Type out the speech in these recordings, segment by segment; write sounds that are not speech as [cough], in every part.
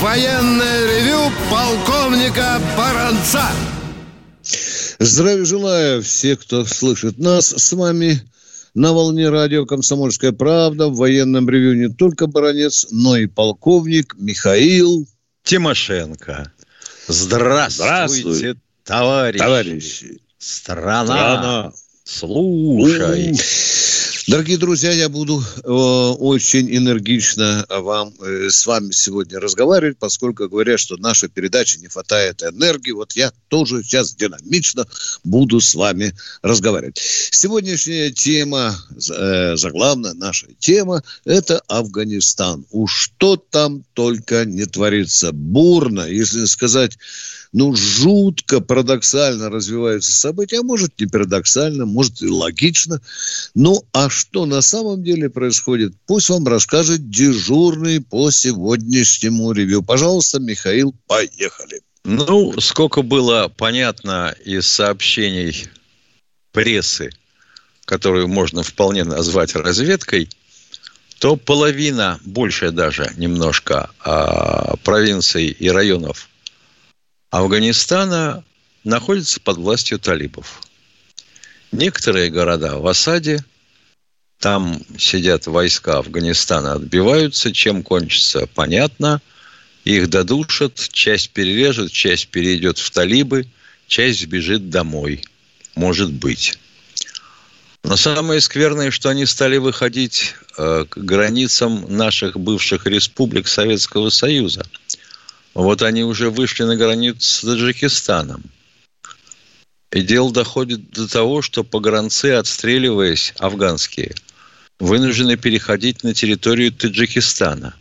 военное ревю полковника Баранца. Здравия желаю всех, кто слышит нас. С вами на волне радио «Комсомольская правда» в военном ревю не только баронец, но и полковник Михаил Тимошенко. Здравствуйте, Здравствуй. товарищи. товарищи. Страна. Страна. Слушай. Дорогие друзья, я буду э, очень энергично вам э, с вами сегодня разговаривать, поскольку говорят, что наша передача не хватает энергии. Вот я тоже сейчас динамично буду с вами разговаривать. Сегодняшняя тема, э, заглавная наша тема, это Афганистан. Уж что там только не творится. Бурно, если сказать ну, жутко парадоксально развиваются события, а может не парадоксально, может и логично. Ну, а что на самом деле происходит, пусть вам расскажет дежурный по сегодняшнему ревью. Пожалуйста, Михаил, поехали. Ну, сколько было понятно из сообщений прессы, которую можно вполне назвать разведкой, то половина, больше даже немножко, а, провинций и районов Афганистана находится под властью талибов. Некоторые города в осаде, там сидят войска Афганистана, отбиваются, чем кончится, понятно. Их додушат, часть перережет, часть перейдет в талибы, часть сбежит домой. Может быть. Но самое скверное, что они стали выходить э, к границам наших бывших республик Советского Союза. Вот они уже вышли на границу с Таджикистаном. И дело доходит до того, что погранцы, отстреливаясь, афганские, вынуждены переходить на территорию Таджикистана.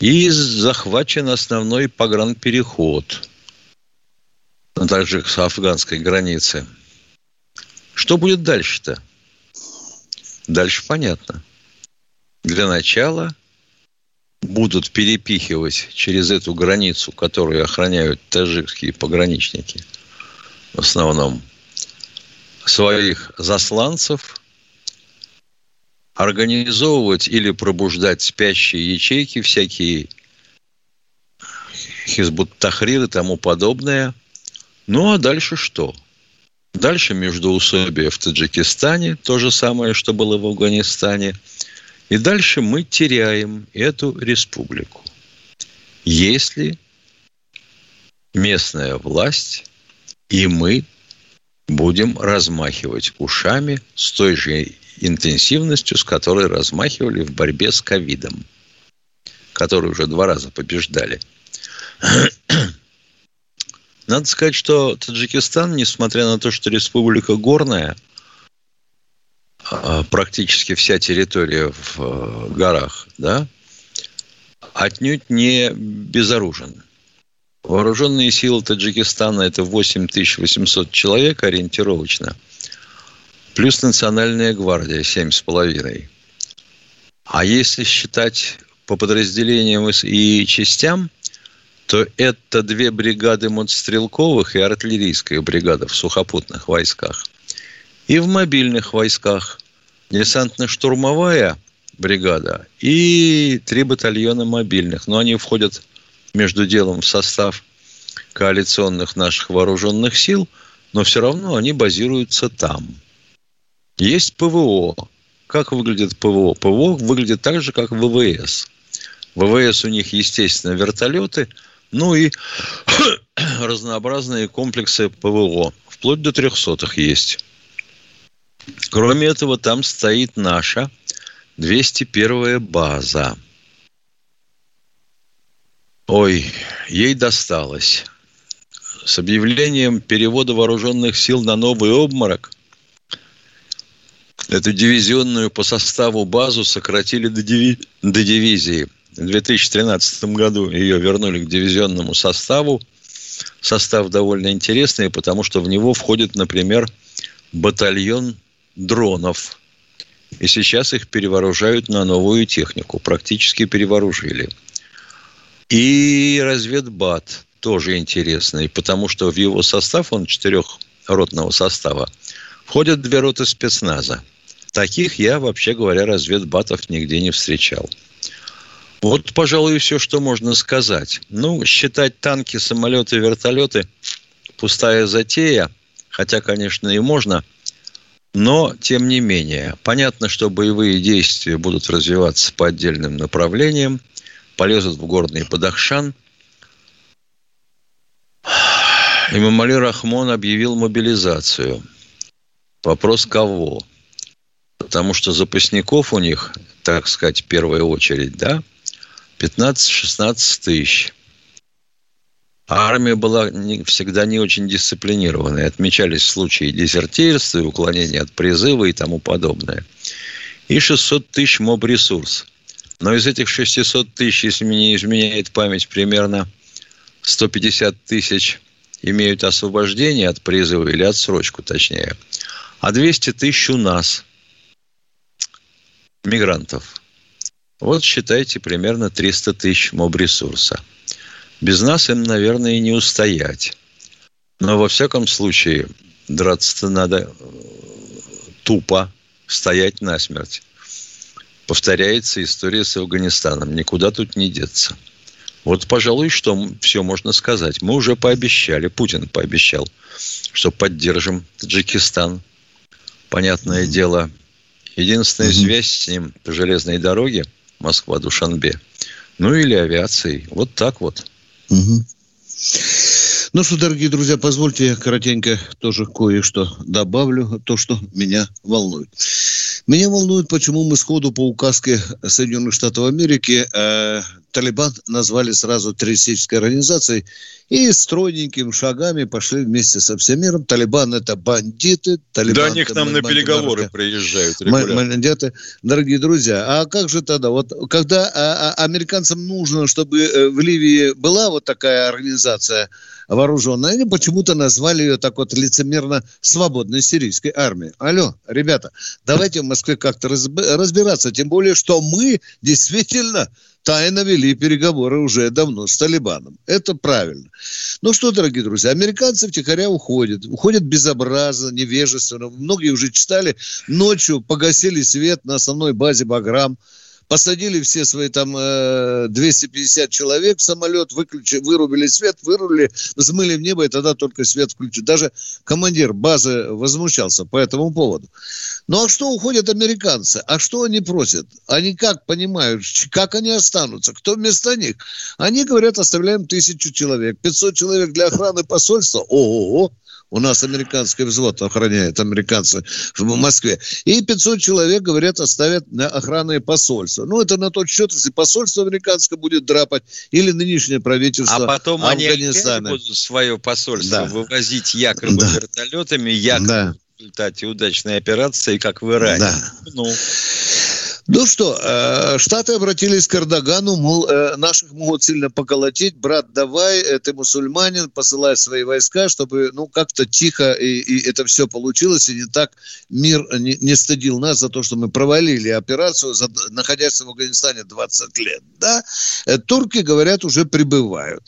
И захвачен основной погранпереход на таджикско-афганской границе. Что будет дальше-то? Дальше понятно. Для начала будут перепихивать через эту границу, которую охраняют таджикские пограничники, в основном своих засланцев, организовывать или пробуждать спящие ячейки, всякие хизбут тахрир и тому подобное. Ну, а дальше что? Дальше междоусобие в Таджикистане, то же самое, что было в Афганистане. И дальше мы теряем эту республику. Если местная власть и мы будем размахивать ушами с той же интенсивностью, с которой размахивали в борьбе с ковидом, который уже два раза побеждали. Надо сказать, что Таджикистан, несмотря на то, что республика горная, практически вся территория в э, горах, да, отнюдь не безоружен. Вооруженные силы Таджикистана – это 8800 человек ориентировочно, плюс национальная гвардия – 7,5. А если считать по подразделениям и частям, то это две бригады мотострелковых и артиллерийская бригада в сухопутных войсках. И в мобильных войсках десантно-штурмовая бригада и три батальона мобильных. Но они входят между делом в состав коалиционных наших вооруженных сил, но все равно они базируются там. Есть ПВО. Как выглядит ПВО? ПВО выглядит так же, как ВВС. ВВС у них, естественно, вертолеты, ну и [coughs] разнообразные комплексы ПВО. Вплоть до трехсотых есть. Кроме этого, там стоит наша 201 база. Ой, ей досталось. С объявлением перевода вооруженных сил на новый обморок эту дивизионную по составу базу сократили до, диви... до дивизии. В 2013 году ее вернули к дивизионному составу. состав довольно интересный, потому что в него входит, например, батальон дронов. И сейчас их перевооружают на новую технику. Практически перевооружили. И разведбат тоже интересный, потому что в его состав, он четырехротного состава, входят две роты спецназа. Таких я, вообще говоря, разведбатов нигде не встречал. Вот, пожалуй, все, что можно сказать. Ну, считать танки, самолеты, вертолеты – пустая затея. Хотя, конечно, и можно. Но, тем не менее, понятно, что боевые действия будут развиваться по отдельным направлениям. Полезут в горный Бадахшан. И Мамали Рахмон объявил мобилизацию. Вопрос кого? Потому что запасников у них, так сказать, в первую очередь, да – 15-16 тысяч. Армия была не, всегда не очень дисциплинированной. Отмечались случаи дезертирства, уклонения от призыва и тому подобное. И 600 тысяч моб-ресурс. Но из этих 600 тысяч, если мне не изменяет память, примерно 150 тысяч имеют освобождение от призыва или отсрочку, точнее. А 200 тысяч у нас, мигрантов. Вот считайте примерно 300 тысяч моб-ресурса. Без нас им, наверное, и не устоять. Но во всяком случае, драться-то надо тупо стоять насмерть. Повторяется история с Афганистаном. Никуда тут не деться. Вот, пожалуй, что все можно сказать. Мы уже пообещали, Путин пообещал, что поддержим Таджикистан. Понятное дело. Единственная mm-hmm. связь с ним по железной дороге – Москва-Душанбе. Ну или авиацией. Вот так вот. Угу. Ну что, дорогие друзья, позвольте я коротенько тоже кое-что добавлю, то, что меня волнует. Меня волнует, почему мы сходу по указке Соединенных Штатов Америки э, Талибан назвали сразу террористической организацией и стройненькими шагами пошли вместе со всем миром. Талибан это бандиты. Талибан, да, они к нам на переговоры Марка. приезжают регулярно. Дорогие друзья, а как же тогда? Вот когда а, а, американцам нужно, чтобы э, в Ливии была вот такая организация вооруженная, они почему-то назвали ее так вот лицемерно свободной сирийской армией. Алло, ребята, давайте в Москве как-то разбираться. Тем более, что мы действительно тайно вели переговоры уже давно с Талибаном. Это правильно. Ну что, дорогие друзья, американцы втихаря уходят. Уходят безобразно, невежественно. Многие уже читали. Ночью погасили свет на основной базе Баграм посадили все свои там 250 э, человек в самолет, выключили, вырубили свет, вырубили, взмыли в небо, и тогда только свет включили. Даже командир базы возмущался по этому поводу. Ну а что уходят американцы? А что они просят? Они как понимают, как они останутся? Кто вместо них? Они говорят, оставляем тысячу человек, 500 человек для охраны посольства. Ого-го! У нас американский взвод охраняет американцы в Москве. И 500 человек, говорят, оставят на охранное посольство. Ну, это на тот счет, если посольство американское будет драпать, или нынешнее правительство А потом Афганистана. они будут свое посольство да. вывозить якобы да. вертолетами, якобы да. в результате удачной операции, как в Иране. Да. Ну. Ну что, э, Штаты обратились к Эрдогану, мол, э, наших могут сильно поколотить. Брат, давай, э, ты мусульманин, посылай свои войска, чтобы, ну, как-то тихо и, и это все получилось, и не так мир не, не стыдил нас за то, что мы провалили операцию, за, находясь в Афганистане 20 лет. Да? Турки, говорят, уже прибывают.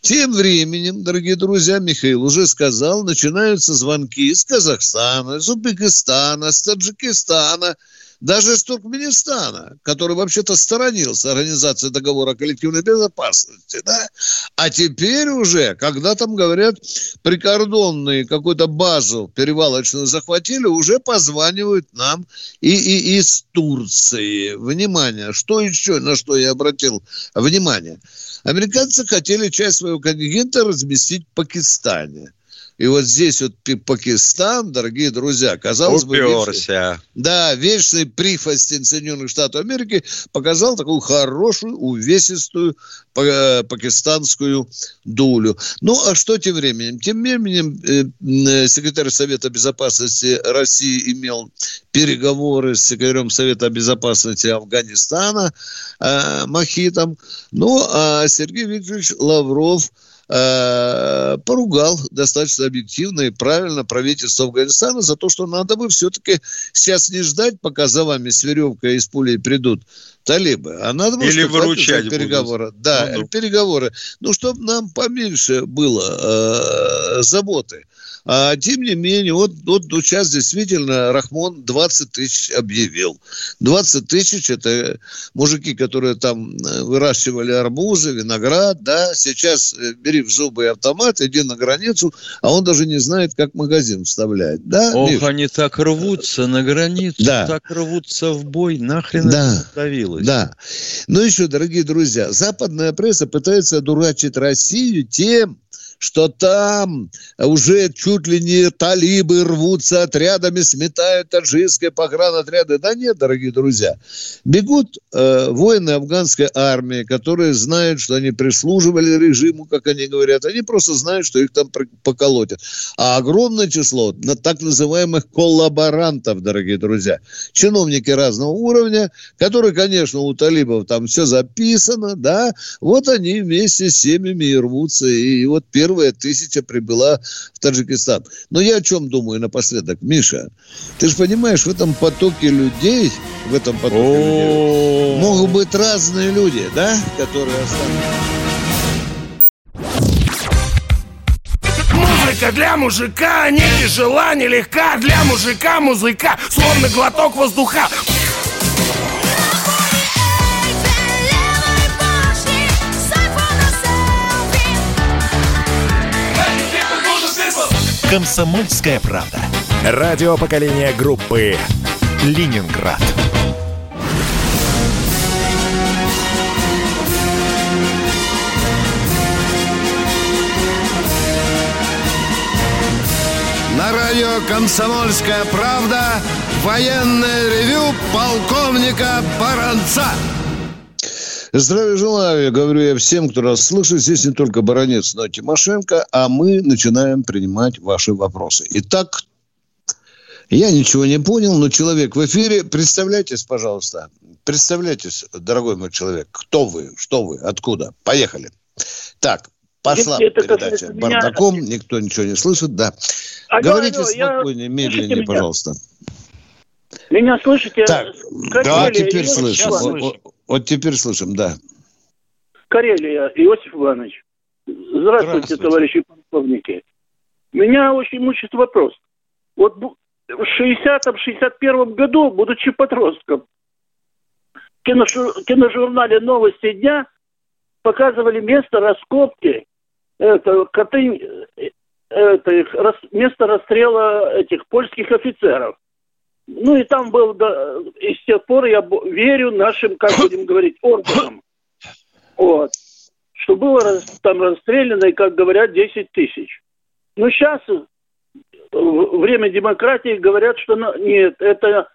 Тем временем, дорогие друзья, Михаил уже сказал, начинаются звонки из Казахстана, из Узбекистана, из Таджикистана, даже из Туркменистана, который вообще-то сторонился организации договора о коллективной безопасности, да? А теперь уже, когда там говорят, прикордонные какую-то базу перевалочную захватили, уже позванивают нам и, и из Турции. Внимание, что еще, на что я обратил внимание? Американцы хотели часть своего контингента разместить в Пакистане. И вот здесь вот Пакистан, дорогие друзья, казалось Уперся. бы... Вечный, да, вечный прихвостень Соединенных Штатов Америки показал такую хорошую, увесистую э, пакистанскую дулю. Ну, а что тем временем? Тем временем э, э, секретарь Совета Безопасности России имел переговоры с секретарем Совета Безопасности Афганистана Махитом. Ну, а Сергей Викторович Лавров – Э, поругал достаточно объективно и правильно правительство Афганистана за то, что надо бы все-таки сейчас не ждать, пока за вами с веревкой и с пулей придут талибы, а надо бы Или выручать переговоры. Будут. Да, ну, ну. переговоры. Ну, чтобы нам поменьше было э, заботы. А тем не менее, вот, вот, сейчас действительно Рахмон 20 тысяч объявил. 20 тысяч – это мужики, которые там э, выращивали арбузы, виноград, да, сейчас э, бери в зубы автомат, иди на границу, а он даже не знает, как магазин вставлять, да? Ох, Миш? они так рвутся на границу, да. так рвутся в бой, нахрен да. это. Да. Ну еще, дорогие друзья, западная пресса пытается дурачить Россию тем, что там уже чуть ли не талибы рвутся отрядами, сметают таджикские погранотряды. Да нет, дорогие друзья. Бегут э, воины афганской армии, которые знают, что они прислуживали режиму, как они говорят. Они просто знают, что их там поколотят. А огромное число на так называемых коллаборантов, дорогие друзья. Чиновники разного уровня, которые, конечно, у талибов там все записано, да, вот они вместе с семьями и рвутся. И вот первый первая тысяча прибыла в Таджикистан. Но я о чем думаю напоследок, Миша? Ты же понимаешь, в этом потоке людей, в этом потоке людей могут быть разные люди, да, которые останутся. Музыка для мужика не тяжела, не легка Для мужика музыка, словно глоток воздуха «Комсомольская правда». Радио поколения группы «Ленинград». На радио «Комсомольская правда» военное ревю полковника Баранца. Здравия желаю, говорю я всем, кто нас слышит. Здесь не только Баранец, но и Тимошенко, а мы начинаем принимать ваши вопросы. Итак, я ничего не понял, но человек в эфире. Представляйтесь, пожалуйста. Представляйтесь, дорогой мой человек. Кто вы? Что вы? Откуда? Поехали. Так, пошла это передача бардаком. Меня... Никто ничего не слышит, да. Алло, Говорите алло, спокойнее, я... медленнее, пожалуйста. Меня слышите? Так, да, теперь слышу. Вот, вот теперь слышим, да. Карелия, Иосиф Иванович. Здравствуйте, Здравствуйте. товарищи полковники. Меня очень мучит вопрос. Вот в 60-61 году, будучи подростком, в киножурнале «Новости дня» показывали место раскопки, это, Катынь, э, это, место расстрела этих польских офицеров. Ну и там был, да, и с тех пор я верю нашим, как будем говорить, органам. Вот. Что было там расстреляно, и, как говорят, 10 тысяч. Но сейчас, время демократии, говорят, что нет, это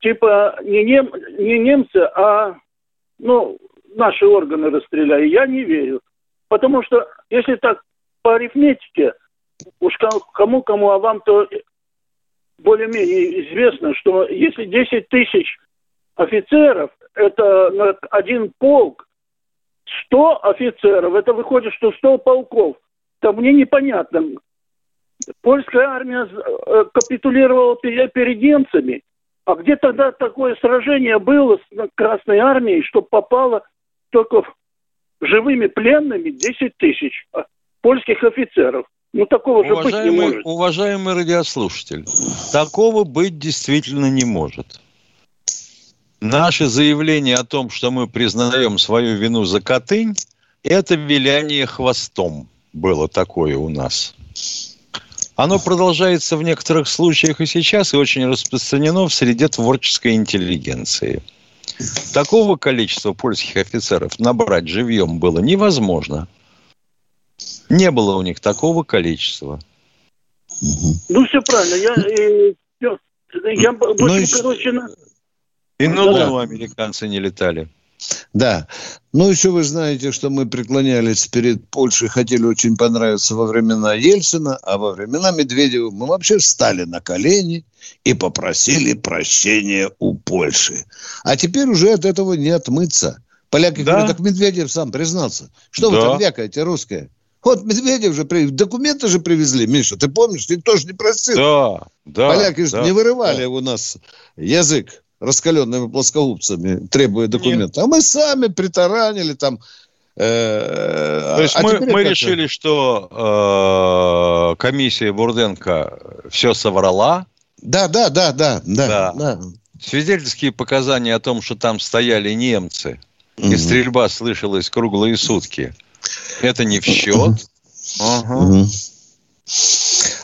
типа не, нем, не немцы, а ну, наши органы расстреляли. Я не верю. Потому что, если так по арифметике, уж кому-кому, а вам-то более-менее известно, что если 10 тысяч офицеров, это один полк, 100 офицеров, это выходит, что 100 полков. То мне непонятно. Польская армия э, капитулировала перед немцами. А где тогда такое сражение было с Красной армией, что попало только живыми пленными 10 тысяч польских офицеров? Ну, такого уважаемый, же быть не может. Уважаемый радиослушатель, такого быть действительно не может. Наше заявление о том, что мы признаем свою вину за Катынь, это виляние хвостом было такое у нас. Оно продолжается в некоторых случаях и сейчас, и очень распространено в среде творческой интеллигенции. Такого количества польских офицеров набрать живьем было невозможно – не было у них такого количества. Ну, все правильно. Я, э, я, ну, очень, короче, на... И на Луну да. американцы не летали. Да. Ну, еще вы знаете, что мы преклонялись перед Польшей, хотели очень понравиться во времена Ельцина, а во времена Медведева мы вообще встали на колени и попросили прощения у Польши. А теперь уже от этого не отмыться. Поляки да. говорят, так Медведев сам признался. Что да. вы там вякаете, русские? Вот Медведев же, при... документы же привезли, Миша, ты помнишь? Никто же не просил. Да, да. Поляки же да, не вырывали да. у нас язык раскаленными плоскогубцами, требуя документы. А мы сами притаранили там. э, То есть а мы, мы решили, что э, комиссия Бурденко все соврала. Да, да, да, да, да, Да. да. Свидетельские показания о том, что там стояли немцы, и Мгм. стрельба слышалась круглые сутки, это не в счет. Ага.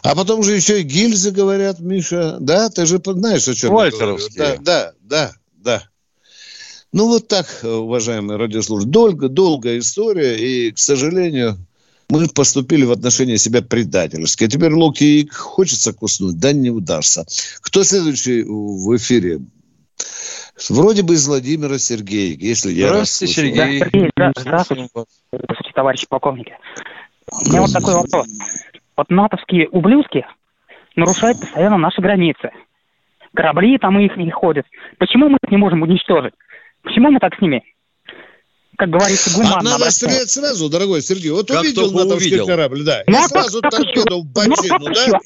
А потом же еще и гильзы говорят, Миша. Да, ты же знаешь, о чем я говорю. Вальтеровские. Да, да, да, да. Ну, вот так, уважаемые радиослушатели. Долго, долгая история, и, к сожалению, мы поступили в отношении себя предательски. Теперь Локи хочется куснуть, да не удастся. Кто следующий в эфире? Вроде бы из Владимира Сергей, если я Здравствуйте. Сергей. Да, Сергей, здравствуйте. Здравствуйте, товарищи полковники. У меня вот такой вопрос. Вот натовские ублюдки нарушают постоянно наши границы. Корабли там их не ходят. Почему мы их не можем уничтожить? Почему мы так с ними, как говорится, А гуманно надо обращаемся? стрелять сразу, дорогой Сергей. Вот Как увидел натовский увидел. корабль, да, и Ну, а сразу как- как торпеду в Ну, а как да?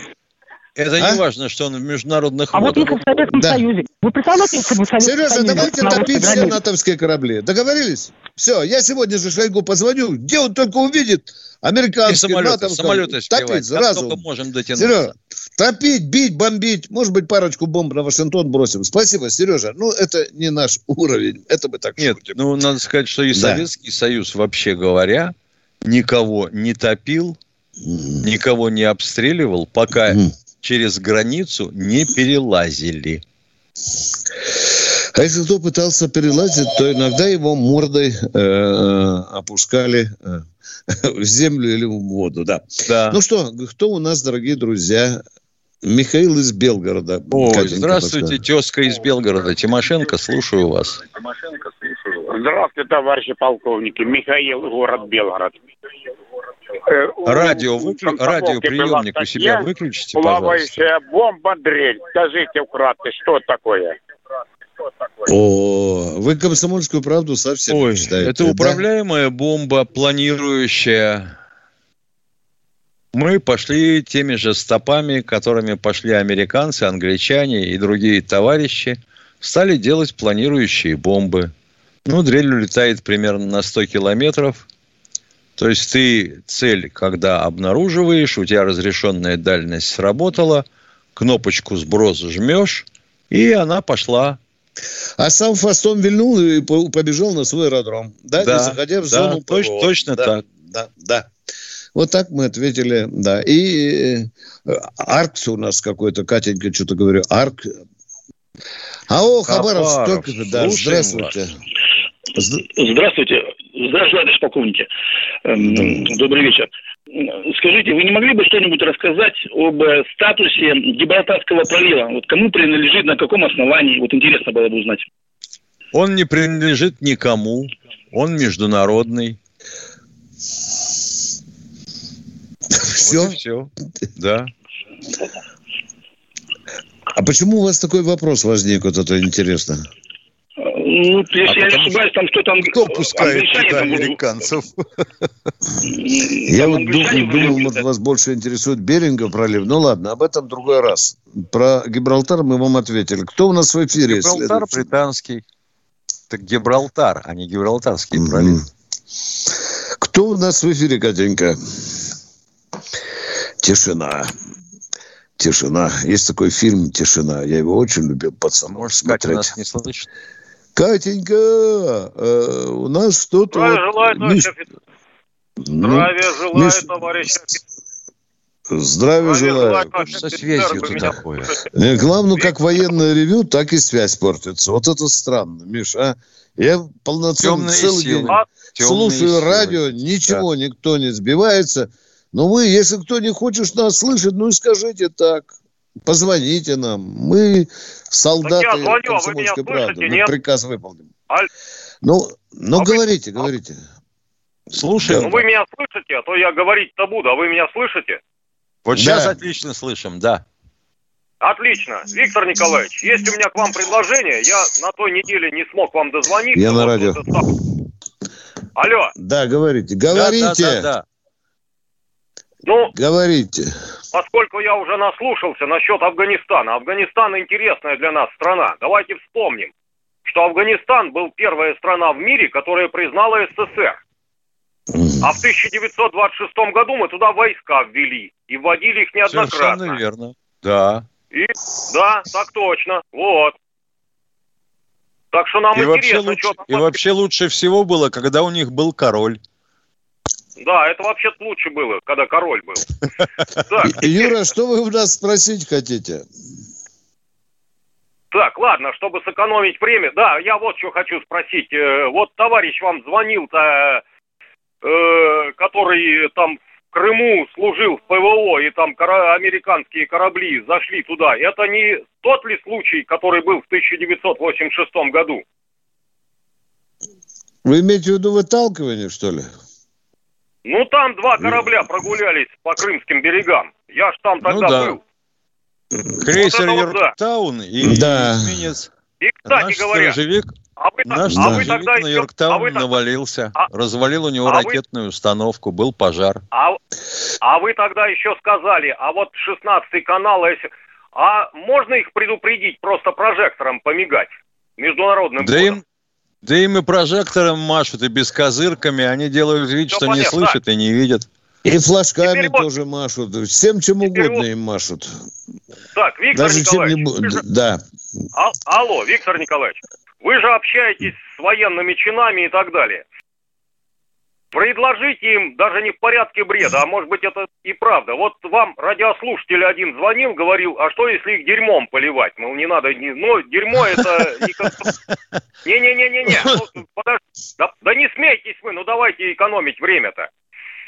Это А? не важно, что он в международных А вот водах. если в Советском Да. Союзе, вы представляете, если бы в Советском Сережа, Союзе давайте топить все натовские корабли. Договорились? Все, я сегодня же Шойгу позвоню. Где он только увидит И американский, самолеты, самолеты Топить сразу. можем дотянуться. Сережа, топить, бить, бомбить. Может быть, парочку бомб на Вашингтон бросим. Спасибо, Сережа. Ну, это не наш уровень. Это мы так Нет, шутим. ну, надо сказать, что и Да. Советский Союз, вообще говоря, никого не топил, никого не обстреливал, пока Мгм. Через границу не перелазили. А если кто пытался перелазить, то иногда его мордой э, опускали э, [laughs] в землю или в воду, да. Да. Ну что, кто у нас, дорогие друзья? Михаил из Белгорода. Ой, Катенька здравствуйте, подскажет. тезка из Белгорода. Тимошенко, слушаю вас. Здравствуйте, товарищи полковники. Михаил, город Белгород. Э, у- Радио, выклю... была у себя выключите, пожалуйста. Плавающая бомба дрель. Скажите вкратце, что такое? О, вы комсомольскую правду совсем Ой, не читаете. это да? управляемая бомба, планирующая. Мы пошли теми же стопами, которыми пошли американцы, англичане и другие товарищи. Стали делать планирующие бомбы. Ну, дрель улетает примерно на 100 километров. То есть ты цель, когда обнаруживаешь, у тебя разрешенная дальность сработала, кнопочку сброс жмешь, и она пошла. А сам фастом вильнул и по- побежал на свой аэродром. Да, Да, не заходя в да, зону точ- ПВО. точно Да, так. Да, да. Вот так мы ответили, да. И э, Арк у нас какой-то, Катенька, что-то говорю, Арк. А о, Хабаров, Хабаров, только, да, здравствуйте. Зд- Здравствуйте. Здравствуйте, товарищ полковники. Эм, Добрый вечер. Скажите, вы не могли бы что-нибудь рассказать об статусе Гибралтарского пролива? Вот кому принадлежит, на каком основании? Вот интересно было бы узнать. Он не принадлежит никому, он международный. Все? Вот все. Да. А почему у вас такой вопрос возник, вот это интересно? Ну, если я не ошибаюсь, там что там... Кто пускает туда американцев? Я вот думал, вас больше интересует Берингов пролив. Ну ладно, об этом другой раз. Про Гибралтар мы вам ответили. Кто у нас в эфире? Гибралтар британский. Так Гибралтар, а не Гибралтарский пролив. Кто у нас в эфире, Катенька? Тишина. Тишина. Есть такой фильм «Тишина». Я его очень любил, пацан. Может, Катя смотреть. нас не слышит? Катенька, э, у нас что-то... Здравия вот- желаю, товарищ Миш, ну, Здравия желаю, Миш, товарищ Здравия желаю. Со связью ты такое. Э, Главное, как военное ревю, так и связь портится. Вот это странно, Миш, а? Я полноценно Темные целый силы. день А, Темные слушаю силы. радио, ничего, никто не сбивается. Но вы, если кто не хочет нас слышать, ну и скажите так. Позвоните нам. Мы солдаты Так я звоню, а вы комсомольской меня правды. слышите, Мы нет? приказ выполним. Аль- Ну, ну А вы- говорите, говорите. Слушаем. Ну вы меня слышите, а то я говорить-то буду, а вы меня слышите? Вот Да. сейчас отлично слышим, да. Отлично. Виктор Николаевич, есть у меня к вам предложение. Я на той неделе не смог вам дозвониться. Я на радио. Алло, Да, говорите. Да, Говорите. Да, да, да. Ну, Говорите. поскольку я уже наслушался насчет Афганистана. Афганистан интересная для нас страна. Давайте вспомним, что Афганистан был первая страна в мире, которая признала СССР. А в 1926 году мы туда войска ввели и вводили их неоднократно. Совершенно верно. Да. И да, так точно. Вот. Так что нам И вообще, интересно, лучше, что там и вообще лучше всего было, когда у них был король. Да, это вообще лучше было, когда король был. [laughs] Так, Юра, что вы у нас спросить хотите? так, ладно, чтобы сэкономить время. Да, я вот что хочу спросить. Э, Вот товарищ вам звонил-то, э, который там в Крыму служил в ПВО, и там кора- американские корабли зашли туда. Это не тот ли случай, который был в 1986 году? Вы имеете в виду выталкивание, что ли? Ну, там два корабля прогулялись по крымским берегам. Я ж там тогда да. был. Крейсер Вот это вот да. Йорктаун и Да. эсминец. И, кстати Наш говоря, сторожевик, а вы, наш а вы сторожевик тогда на еще- а Йорктаун вы, навалился, а- развалил у него а вы- ракетную установку, был пожар. а, а вы тогда еще сказали, а вот 16 канал, если... А можно их предупредить просто прожектором помигать? Международным Да кодом? им, да им и прожектором машут, и бескозырками, они делают вид, Всё что не понятно, слышат и не видят. И флажками Теперь вот- тоже машут. Всем чем Теперь угодно вот- им машут. Так, Виктор Даже чем Николаевич, не... вы же- Да. А- алло, Виктор Николаевич, вы же общаетесь с военными чинами и так далее. Предложите им даже не в порядке бреда, а может быть это и правда. Вот вам радиослушатель один звонил, говорил, а что если их дерьмом поливать? Мол, не надо, не, ну, дерьмо это [laughs] Не-не-не-не-не, ну, да, не смейтесь вы, ну давайте экономить время-то.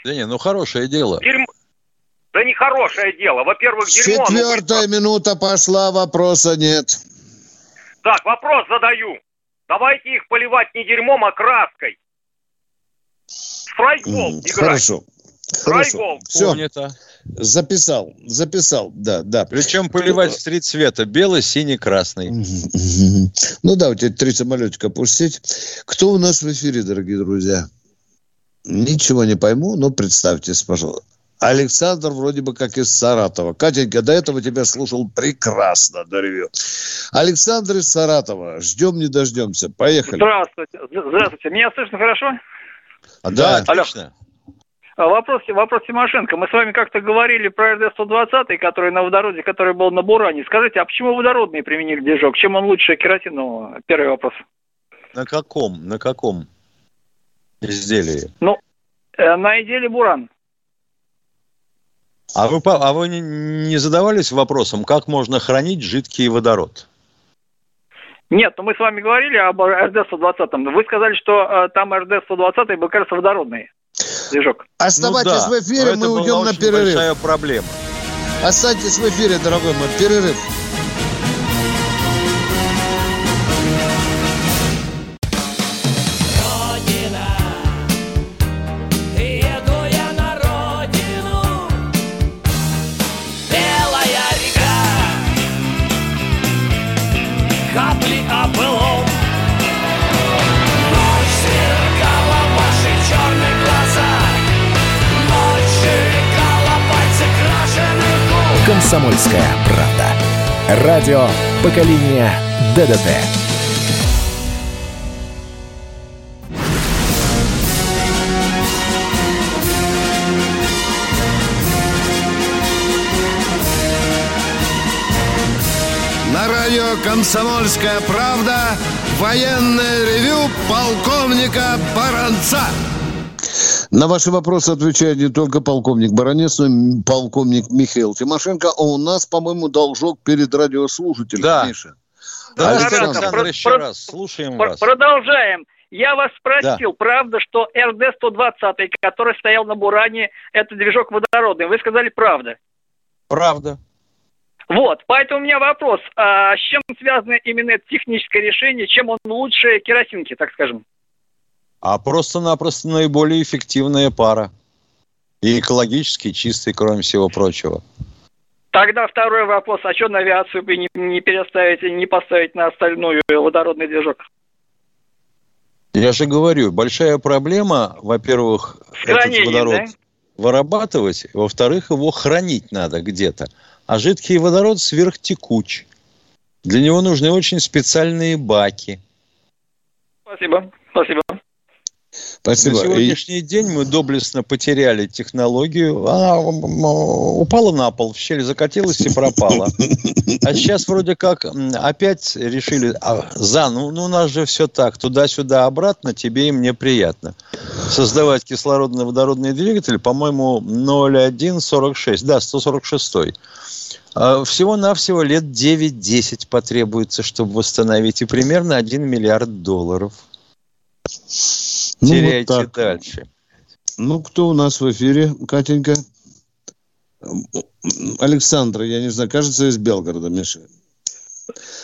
Да не, ну хорошее дело. Дерьмо, да не хорошее дело. Во-первых, дерьмо... ну, Четвертая минута пошла, вопроса нет. Так, вопрос задаю. Давайте их поливать не дерьмом, а краской. Страйкбол играть. Хорошо. Хорошо. Все, Понято. записал, записал, да, да. Причем поливать в три цвета. Белый, синий, красный. Ну да, у тебя три самолетика пустить. Кто у нас в эфире, дорогие друзья? Ничего не пойму, но представьтесь, пожалуйста. Александр вроде бы как из Саратова. Катенька, до этого тебя слушал прекрасно, Доревю. Александр из Саратова. Ждем, не дождемся. Поехали. Здравствуйте. Здравствуйте. Меня слышно хорошо? Да, Алло. отлично. А, Вопрос, вопрос Тимошенко. Мы с вами как-то говорили про РД-120, который на водороде, который был на Буране. Скажите, а почему водородный применили движок? Чем он лучше керосинового? Первый вопрос. На каком? На каком изделии? Ну, э, на идее Буран. А вы, а вы не задавались вопросом, как можно хранить жидкий водород? Нет, ну мы с вами говорили об РД-120. Вы сказали, что э, там РД-120 был, кажется, водородный движок. Оставайтесь Ну да, в эфире, мы уйдем на перерыв. большая проблема. Останьтесь в эфире, дорогой мой. Перерыв. Комсомольская правда. Радио поколения ДДТ. На радио «Комсомольская правда» военное ревю полковника Баранца. На ваши вопросы отвечает не только полковник Баранец, но и полковник Михаил Тимошенко. А у нас, по-моему, должок перед радиослушателем, Да. Миша. Да, Александр, Александр, про- еще про- раз, слушаем Пр- вас. Продолжаем. Я вас спросил, правда, что РД-120, который стоял на Буране, это движок водородный? Вы сказали правда. Правда. Вот, поэтому у меня вопрос. А с чем связано именно это техническое решение? Чем он лучше керосинки, так скажем? А просто-напросто наиболее эффективная пара. И экологически чистый, кроме всего прочего. Тогда второй вопрос. А что на авиацию бы не, не переставить не поставить на остальную водородный движок? Я же говорю, большая проблема, во-первых, этот водород, да? вырабатывать, во-вторых, его хранить надо где-то. А жидкий водород сверхтекуч. Для него нужны очень специальные баки. Спасибо. Спасибо. Спасибо. На сегодняшний день мы доблестно потеряли технологию. Она упала на пол, в щель закатилась и пропала. А сейчас вроде как опять решили, а, за, ну, ну у нас же все так, туда-сюда, обратно, тебе и мне приятно. Создавать кислородно-водородный двигатель, по-моему, 0,146, да, 146. А Всего-навсего лет 9-10 потребуется, чтобы восстановить, и примерно 1 миллиард долларов. Ну, вот так. дальше. Ну, кто у нас в эфире, Катенька? Александр, я не знаю, кажется, из Белгорода, Миша.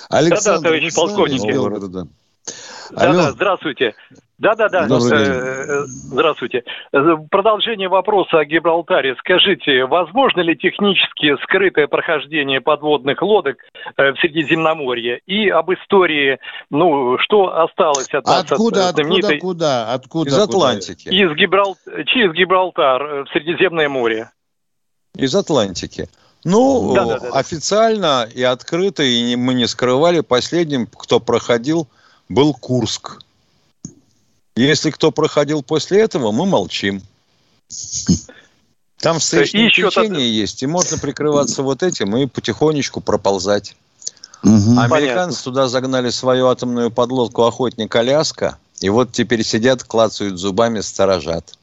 Александр, товарищ вы с нами полковник. из Белгорода? Да, Алло. да, здравствуйте. Да, да, да. Э, э, Здравствуйте. Э, Продолжение вопроса о Гибралтаре. Скажите, возможно ли технически скрытое прохождение подводных лодок э, в Средиземноморье? И об истории, ну, что осталось от нас Откуда, от знаменитой... откуда, куда? Откуда, Из куда? Атлантики. Из Гибрал... Через Гибралтар э, в Средиземное море. Из Атлантики. Ну, Да, да, да, официально и открыто, и мы не скрывали, последним, кто проходил, был Курск. Если кто проходил после этого, мы молчим. Там встречные И еще есть, и можно прикрываться вот этим и потихонечку проползать. Мгм. Американцы туда загнали свою атомную подлодку «Охотник Аляска», и вот теперь сидят, клацают зубами, сторожат.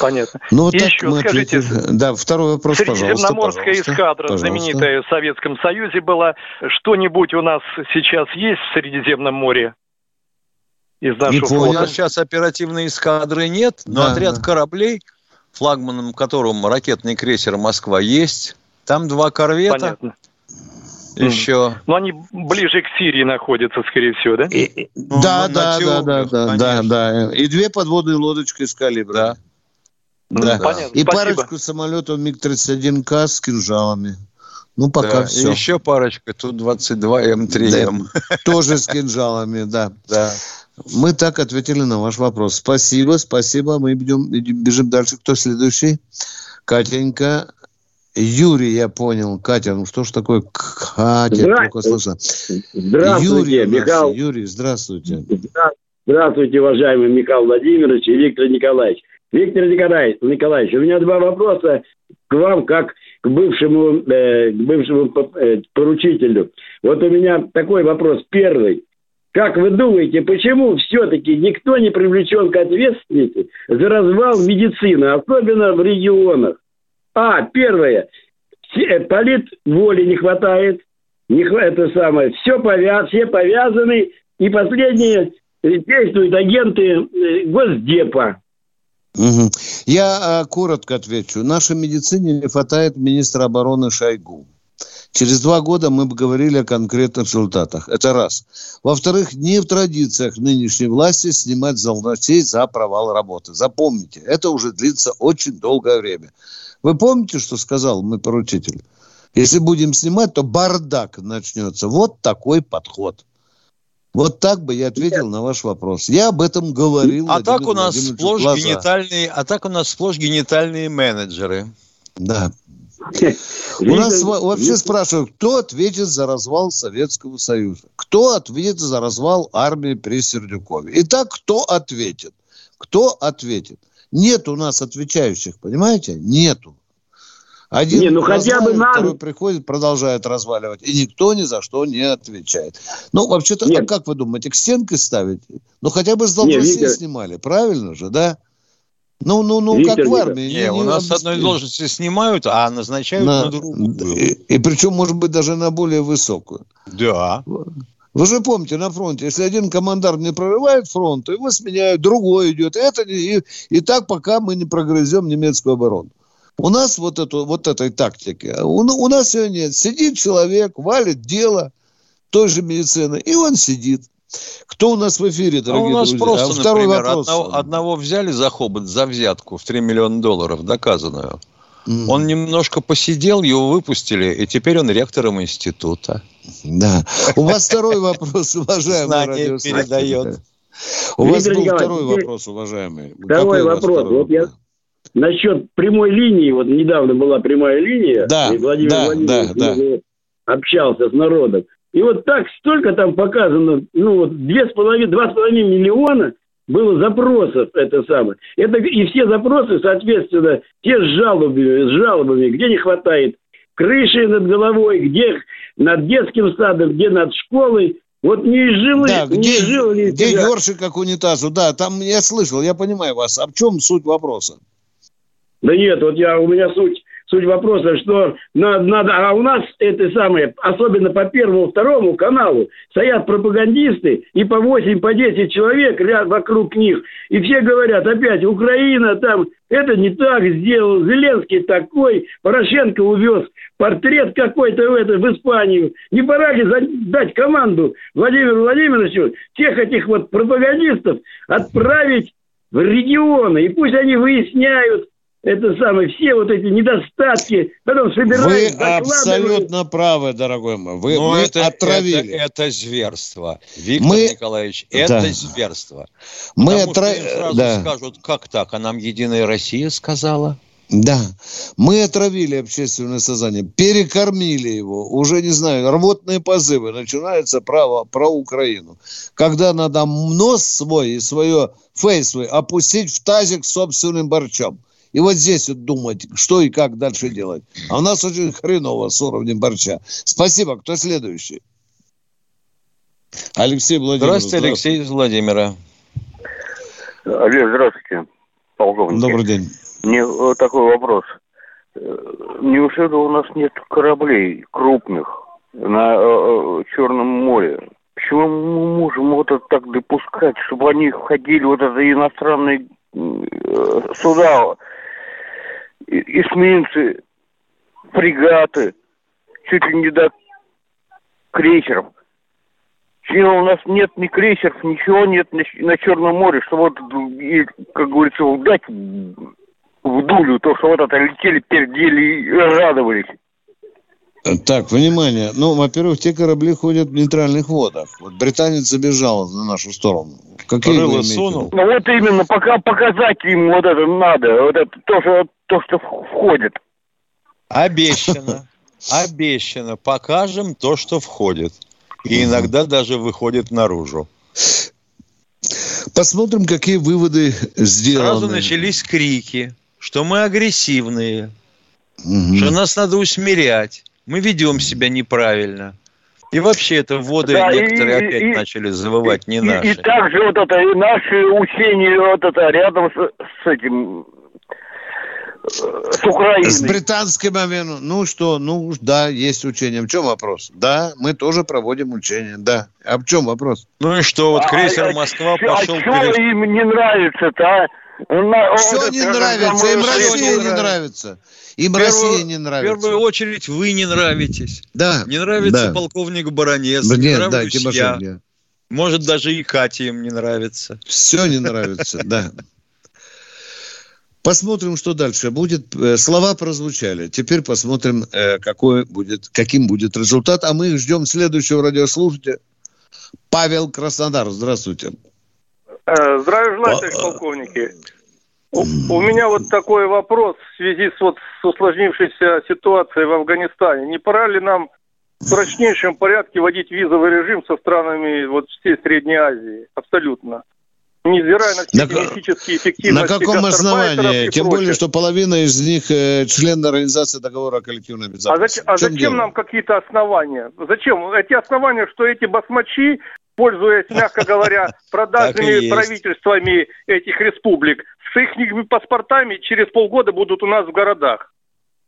Понятно. Ну, вот И так еще мы скажите, ответили. Да, второй вопрос, пожалуйста. Средиземноморская пожалуйста. эскадра, Пожалуйста. знаменитая в Советском Союзе была. Что-нибудь у нас сейчас есть в Средиземном море? Из нашего У флота? нас сейчас оперативной эскадры нет, но Да, отряд да. кораблей, флагманом которым ракетный крейсер «Москва» есть. Там два корвета Понятно. еще. Но они ближе к Сирии находятся, скорее всего, да? Ну, Да, на да, да, да, да, да, да. И две подводные лодочки с калибром. Да. Понятно, И спасибо. парочку самолетов МиГ-31К с кинжалами. Ну, пока Да, все. И еще парочка, тут 22 М3М. Тоже с кинжалами, да. Да. Мы так ответили на ваш вопрос. Спасибо, спасибо. Мы идем, бежим дальше. Кто следующий? Катенька. Юрий, я понял. Катя, ну что ж такое? Катя, только слышно. Здравствуйте, Юрий. Михаил. Юрий, здравствуйте. Здравствуйте, уважаемый Михаил Владимирович и Виктор Николаевич. Виктор Николаевич, Николаевич, у меня два вопроса к вам, как к бывшему, э, к бывшему э, поручителю. Вот у меня такой вопрос. Первый. Как вы думаете, почему все-таки никто не привлечен к ответственности за развал медицины, особенно в регионах? А, первое. Все- Полит воли не хватает. Не хва- это самое. Все повяз, все повязаны. И последнее э, действуют агенты э, Госдепа. Мгм. Я а, коротко отвечу. Нашей медицине не хватает министра обороны Шойгу. Через два года мы бы говорили о конкретных результатах. Это раз. Во-вторых, не в традициях нынешней власти снимать с волночей за провал работы. Запомните, это уже длится очень долгое время. Вы помните, что сказал мой поручитель? Если будем снимать, то бардак начнется. Вот такой подход. Вот так бы я ответил на ваш вопрос. Я об этом говорил. А так у нас сплошь генитальные, а так у нас сплошь генитальные менеджеры. Да. У нас во- вообще спрашивают, кто ответит за развал Советского Союза? Кто ответит за развал армии при Сердюкове? Итак, кто ответит? Кто ответит? Нет у нас отвечающих, понимаете? Нету. Один Не, ну хотя бы нам- второй приходит, продолжает разваливать. И никто ни за что не отвечает. Ну, вообще-то, а как вы думаете, к стенке ставить? Ну, хотя бы с должностей снимали, правильно же, да? Ну, ну, ну, Виктор как в армии. Не, у нас с одной должности снимают, а назначают на, На- другую. И, и причем, может быть, даже на более высокую. Да. Вы же помните, на фронте, если один командар не прорывает фронт, то его сменяют, другой идет. Это, и, и так, пока мы не прогрызем немецкую оборону. У нас вот, эту, вот этой тактики, у, у нас ее нет. Сидит человек, валит дело той же медицины, и он сидит. Кто у нас в эфире, А дорогие у нас друзья? просто, А второй например, вопрос. одного, одного взяли за хобот, за взятку в 3 миллиона долларов, доказанную. Он немножко посидел, его выпустили, и теперь он ректором института. Да. У вас второй вопрос, [laughs] уважаемый радиослушатель. передает. У вас был второй вопрос, уважаемый. Второй вопрос. Вот я насчет прямой линии, вот недавно была прямая линия, Да, и Владимир да, Владимирович да, да. общался с народом. И вот так столько там показано, ну вот две с половиной, два с половиной миллиона было запросов, это самое. Это и все запросы, соответственно, те с жалобами, с жалобами, где не хватает крыши над головой, где над детским садом, где над школой. Вот не изжило, Да, не где, ли где тебя- ёршик как унитазу? Да, там я слышал, я понимаю вас. А в чем суть вопроса? Да нет, вот я, у меня суть, суть вопроса, что надо, надо, а у нас это самое, особенно по первому, второму каналу, стоят пропагандисты, и по 8, по 10 человек ряд вокруг них, и все говорят, опять, Украина там, это не так сделал, Зеленский такой, Порошенко увез портрет какой-то в, это, в Испанию. Не пора ли дать команду Владимиру Владимировичу тех этих вот пропагандистов отправить в регионы, и пусть они выясняют, это самое, все вот эти недостатки, потом Вы собирают, докладывают. абсолютно правы, дорогой мой. Вы, Ну, мы это, отравили. Это, это зверство. Виктор Мы- Николаевич, Да. это зверство. Мы Потому отра- что сразу да. скажут, как так, а нам Единая Россия сказала? Да, мы отравили общественное сознание, перекормили его, уже не знаю, рвотные позывы, начинается право про Украину. Когда надо нос свой и свое фейс свой опустить в тазик с собственным борчом. И вот здесь вот думать, что и как дальше делать. А у нас очень хреново с уровнем борча. Спасибо. Кто следующий? Алексей Владимирович. Здравствуйте, Алексей из Владимира. Олег, здравствуйте, полковник. Добрый день. Мне вот такой вопрос. Э, Неужели у нас нет кораблей крупных на э, э, Черном море? Почему мы можем вот это так допускать, чтобы они входили, вот это иностранные э, суда, эсминцы, фрегаты, чуть ли не до крейсеров? Почему у нас нет ни крейсеров, ничего нет на, Черном море, что вот, и, как говорится, дать в дулю то, что вот это летели, пердели и радовались. Так, внимание. Ну, во-первых, те корабли ходят в нейтральных водах. Вот британец забежал на нашу сторону. Какие в виду? Ну вот именно, пока показать им вот это надо, вот это то, что, то, что входит. Обещано. [laughs] Обещано. Покажем то, что входит. И иногда даже выходит наружу. Посмотрим, какие выводы сделаны. Сразу начались крики, что мы агрессивные, что нас надо усмирять. Мы ведем себя неправильно. И вообще это воды Да, и- некоторые и- опять и- начали завывать, не И, наши. и также вот это, и наши учения вот это рядом с, с этим, э, с Украиной. С британским авианом. Ну что, ну да, есть учения. В чем вопрос? Да, мы тоже проводим учения, да. А в чем вопрос? Ну и что, вот крейсер а, Москва чё- пошел а что перед... им не нравится-то, а? Все не нравится, им Россия не нравится. Им В первую- Россия не В нравится. первую очередь вы не нравитесь. Да. Не нравится да. полковник Баранец, Да не да, нравлюсь Тимошенко. я. Может, даже и Кате им не нравится. Все не нравится, да. Посмотрим, что дальше будет. Э, Слова прозвучали. Теперь посмотрим, э, какой будет, каким будет результат. А мы ждем следующего радиослушателя. Павел Краснодар. Здравствуйте. Э, Здравия желаю, товарищ полковники. У, меня вот такой вопрос в связи с, вот, с усложнившейся ситуацией в Афганистане. Не пора ли нам в срочнейшем порядке вводить визовый режим со странами вот всей Средней Азии? Абсолютно. Невзирая на все мифические эффективности На каком основании? Тем прочее. более, что половина из них э, члены Организации договора о коллективной А, безопасности. зач- а В чем зачем дело? нам какие-то основания? Зачем? Эти основания, что эти басмачи, пользуясь, мягко говоря, [laughs] продажными правительствами этих республик, с их паспортами через полгода будут у нас в городах.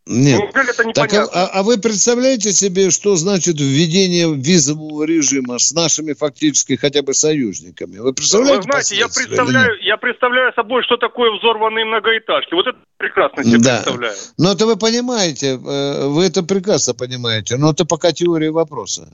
Нет. Неужели это Так, а, а- вы представляете себе, что значит введение визового режима с нашими фактически хотя бы союзниками? Вы представляете? Вы знаете, я представляю, я представляю собой, что такое взорванные многоэтажки. Вот это прекрасно себе Да. представляю. Но это вы понимаете, э, вы это прекрасно понимаете, но это пока теория вопроса.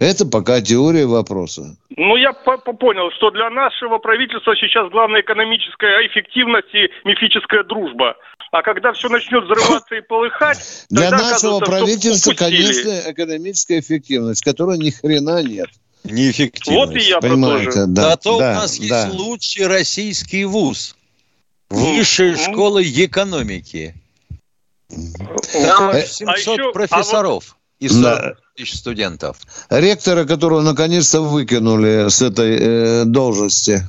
Это пока теория вопроса. Ну, я по- по- понял, что для нашего правительства сейчас главная экономическая эффективность и мифическая дружба. А когда все начнет взрываться и полыхать, [coughs] Для тогда нашего правительства, конечно, экономическая эффективность, которой ни хрена нет. Неэффективность. Вот и я про то Понимаете, же. да. Зато да, у нас да. есть лучший российский вуз. Высшая школа экономики. Там Э, 700 а еще- профессоров и Да. 40 тысяч студентов. Ректора, которого наконец-то выкинули с этой э, должности.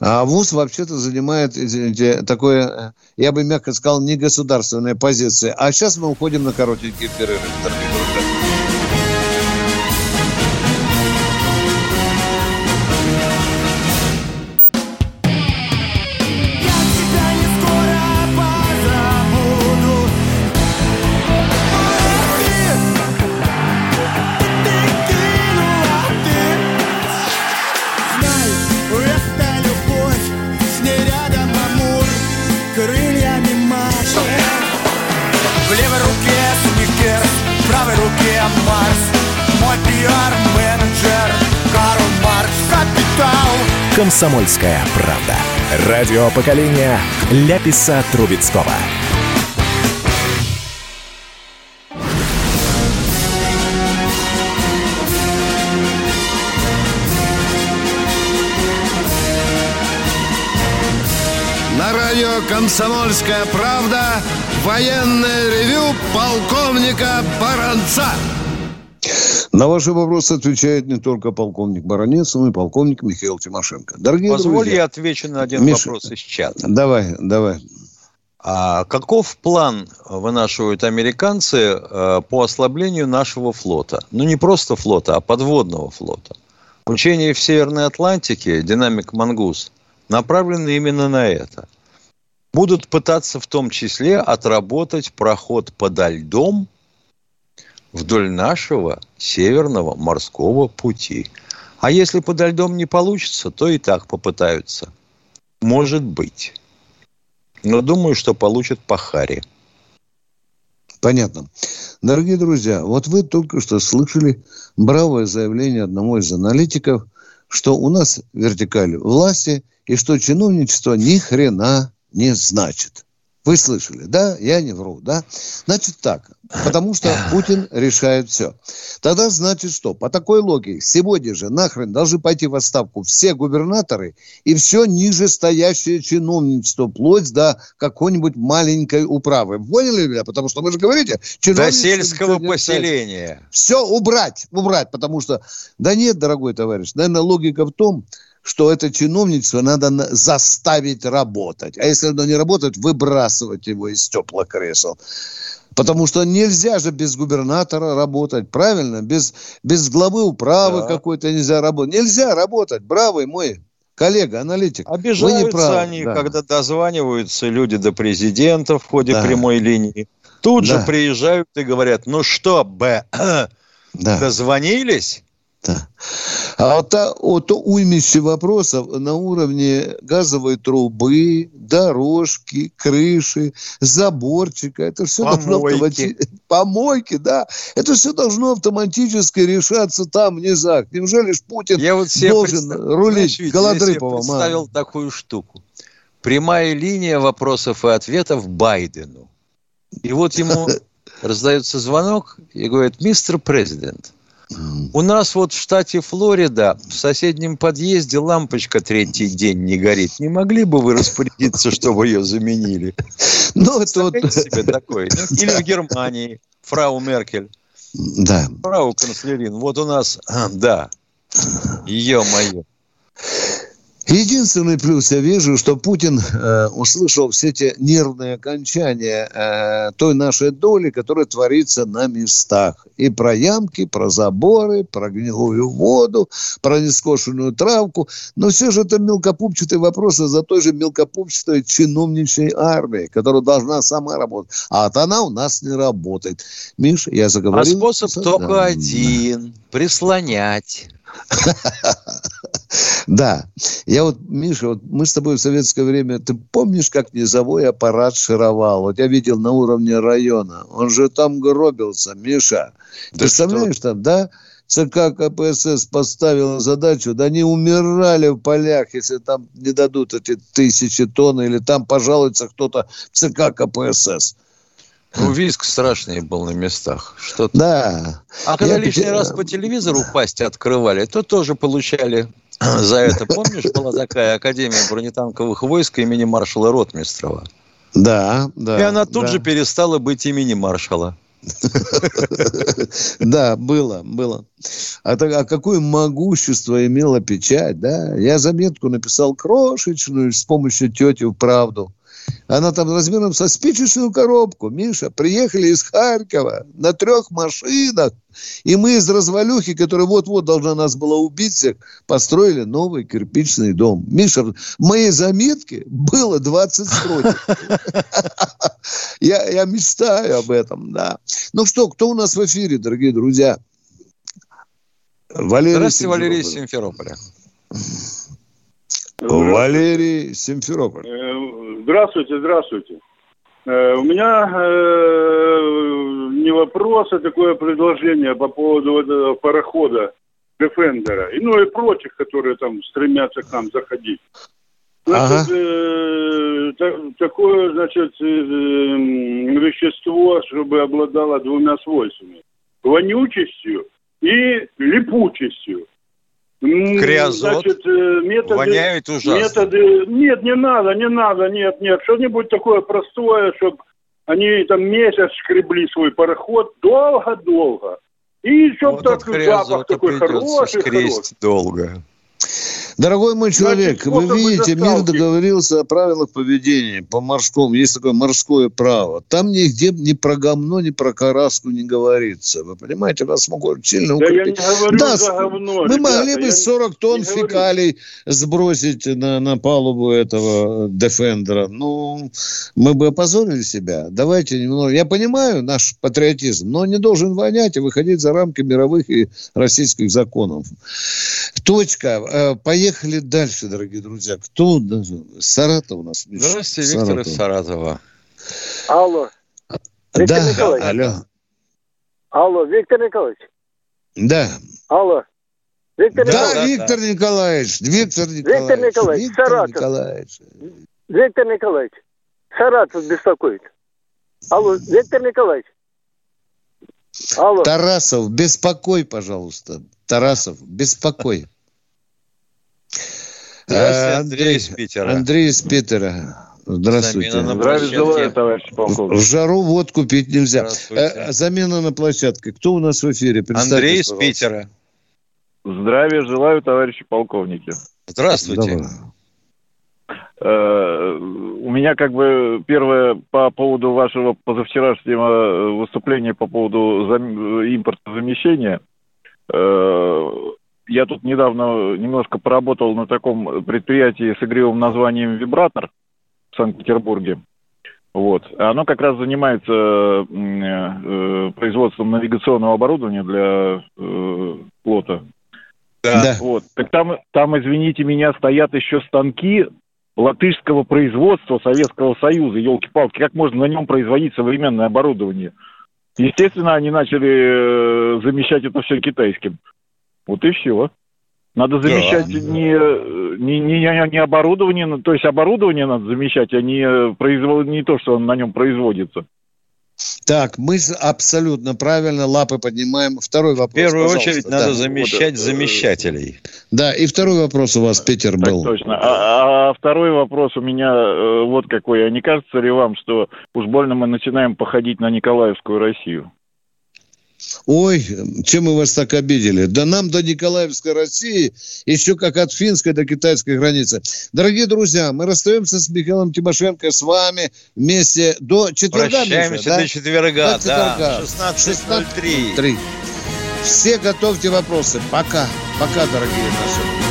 А ВУЗ вообще-то занимает, извините, такое, я бы мягко сказал, не государственная позиция. А сейчас мы уходим на коротенький перерыв, дорогие друзья. «Комсомольская правда». Радио поколения Ляписа Трубецкого. На радио «Комсомольская правда» военное ревю полковника Баранца. На ваши вопросы отвечает не только полковник Баранец, но и полковник Михаил Тимошенко. Дорогие Позволь, друзья, я отвечу на один Миша, вопрос из чата. давай, давай. А каков план вынашивают американцы э, по ослаблению нашего флота? Ну, не просто флота, а подводного флота. Учения в Северной Атлантике, динамик «Мангус», направлены именно на это. Будут пытаться в том числе отработать проход подо льдом вдоль нашего Северного морского пути. А если подо льдом не получится, то и так попытаются. Может быть. Но думаю, что получат по харе. Понятно. Дорогие друзья, вот вы только что слышали бравое заявление одного из аналитиков, что у нас вертикаль власти и что чиновничество ни хрена не значит. Вы слышали, да? Я не вру, да? Значит так, потому что Путин решает все. Тогда значит что? По такой логике, сегодня же нахрен должны пойти в отставку все губернаторы и все нижестоящее чиновничество, вплоть до какой-нибудь маленькой управы. Поняли меня? Потому что вы же говорите... До сельского поселения. Все убрать, убрать, потому что... Да нет, дорогой товарищ, наверное, логика в том, что это чиновничество надо на- заставить работать. А если оно не работает, выбрасывать его из теплых кресел. Потому что нельзя же без губернатора работать, правильно? Без, без главы управы Да. какой-то нельзя работать. Нельзя работать, бравый мой коллега, аналитик. Вы не Обижаются правы, они, да. когда дозваниваются люди до президента в ходе Да. прямой линии. Тут Да. же приезжают и говорят, ну что, Б, [clears throat] Да. дозвонились? А вот, та, вот то уймище вопросов на уровне газовой трубы, дорожки, крыши, заборчика. Это все должно Помойки. автомати- Помойки, да. Это все должно автоматически решаться там, в низах. Неужели ж Путин Я вот себе должен представ- рулить Знаешь, Витя, я себе Голодрыповым? а? представил такую штуку. Прямая линия вопросов и ответов Байдену. И вот ему [laughs] раздается звонок и говорит, мистер президент, у нас вот в штате Флорида в соседнем подъезде лампочка третий день не горит. Не могли бы вы распорядиться, чтобы ее заменили? Ну, это вот... Себе [laughs] такое? нет? Или в Германии, фрау Меркель, Да. фрау канцлерин. Вот у нас, [clears throat] да, ее мое. Единственный плюс я вижу, что Путин э, услышал все те нервные окончания э, той нашей доли, которая творится на местах. И про ямки, про заборы, про гнилую воду, про нескошенную травку. Но все же это мелкопупчатые вопросы за той же мелкопупчатой чиновничьей армией, которая должна сама работать. А вот она у нас не работает. Миш, я А заговорил. способ только Да. один – прислонять. [laughs] Да. Я вот, Миша, вот мы с тобой в советское время, ты помнишь, как низовой аппарат шаровал? Вот я видел на уровне района. Он же там гробился, Миша. Да Представляешь, там, да? ЦК КПСС поставила задачу, да они умирали в полях, если там не дадут эти тысячи тонн, или там пожалуется кто-то ЦК КПСС. Ну, виск страшный был на местах. Что да. А когда Я лишний пяти- раз по телевизору пасть открывали, то тоже получали [clears throat] за это. Помнишь, была такая Академия бронетанковых войск имени маршала Ротмистрова? Да, да. И она тут да. же перестала быть имени маршала. [laughs] Да, было, было. А, так- а какое могущество имела печать, да? Я заметку написал крошечную с помощью тети в правду. Она там размером со спичечную коробку. Миша, приехали из Харькова на трех машинах. И мы из развалюхи, которая вот-вот должна нас была убить всех, построили новый кирпичный дом. Миша, в моей заметке было 20 строчек. [laughs] Я, мечтаю об этом, да. Ну что, кто у нас в эфире, дорогие друзья? Валерий Здравствуйте, Валерий. Симферополя. Валерий Симферополь. Здравствуйте, здравствуйте. Э, У меня э, не вопрос, а такое предложение по поводу вот этого парохода Defender, и, ну и прочих, которые там стремятся к нам заходить. Значит, э, та- такое, значит, э, вещество, чтобы обладало двумя свойствами. Вонючестью и липучестью. Криозот. Значит, э, методы, Воняет ужасно. Методы, нет, не надо, не надо, нет, нет. Что-нибудь такое простое, чтобы они там месяц скребли свой пароход долго-долго. И чтоб Вот так запах такой придется хороший, скресть хороший. долго. Дорогой мой человек, вы способы видите, мир договорился о правилах поведения по морскому. Есть такое морское право. Там нигде ни про гомно, ни про караску не говорится. Вы понимаете, вас могут сильно Да я укрепить. не говорю Да, за говно, мы ребята, могли бы я 40 тонн не говорю. фекалий сбросить на, на палубу этого Дефендера. Ну, мы бы опозорили себя. Давайте немного... Я понимаю наш патриотизм, но он не должен вонять и выходить за рамки мировых и российских законов. Точка. Э, Поехали дальше, дорогие друзья. Кто? у нас? Саратов у нас. Здравствуйте, Виктор из Саратов. Саратова. Алло. Виктор Да, Николаевич. алло. Алло, Виктор Николаевич. Да. Алло. Виктор Да, Николаевич. Виктор Николаевич. Виктор Николаевич. Николаевич, Виктор Саратов. Николаевич. Виктор Николаевич. Саратов беспокоит. Алло, Виктор Николаевич. Алло. Тарасов, беспокой, пожалуйста. Тарасов, беспокой. Здравствуйте, Э, Андрей из Питера. Андрей из Питера. Здравствуйте. Замена на Здравия площадке. желаю, товарищ В полковник. жару водку пить нельзя. Э, замена на площадке. Кто у нас в эфире? Представьтесь, Андрей из пожалуйста. Питера. Здравия желаю, товарищи полковники. Здравствуйте. Давай. Э, У меня как бы первое по поводу вашего позавчерашнего выступления по поводу зам- импортозамещения. Э, Я тут недавно немножко поработал на таком предприятии с игривым названием «Вибратор» в Санкт-Петербурге. Вот. Оно как раз занимается м, э, производством навигационного оборудования для э, флота. Да. Вот. Так там, там, извините меня, стоят еще станки латышского производства Советского Союза. Елки-палки, как можно на нем производить современное оборудование? Естественно, они начали э, замещать это все китайским. Вот и все. Надо замещать не, э, не, не, не оборудование, то есть оборудование надо замещать, а не, э, производ... не то, что на нем производится. Так, мы абсолютно правильно лапы поднимаем. Второй вопрос. В первую пожалуйста. очередь Да. надо замещать Вот, э, замещателей. Да, и второй вопрос у вас, Питер, Так был. точно. А, а второй вопрос у меня э, вот какой. А не кажется ли вам, что уж больно мы начинаем походить на Николаевскую Россию? Ой, чем мы вас так обидели? Да нам до Николаевской России еще как от финской до китайской границы. Дорогие друзья, мы расстаемся с Михаилом Тимошенко, с вами вместе до четверга. Прощаемся Миша, да? до четверга, До да, четверга. 16.03. 16:03. Все готовьте вопросы. Пока. Пока, дорогие наши.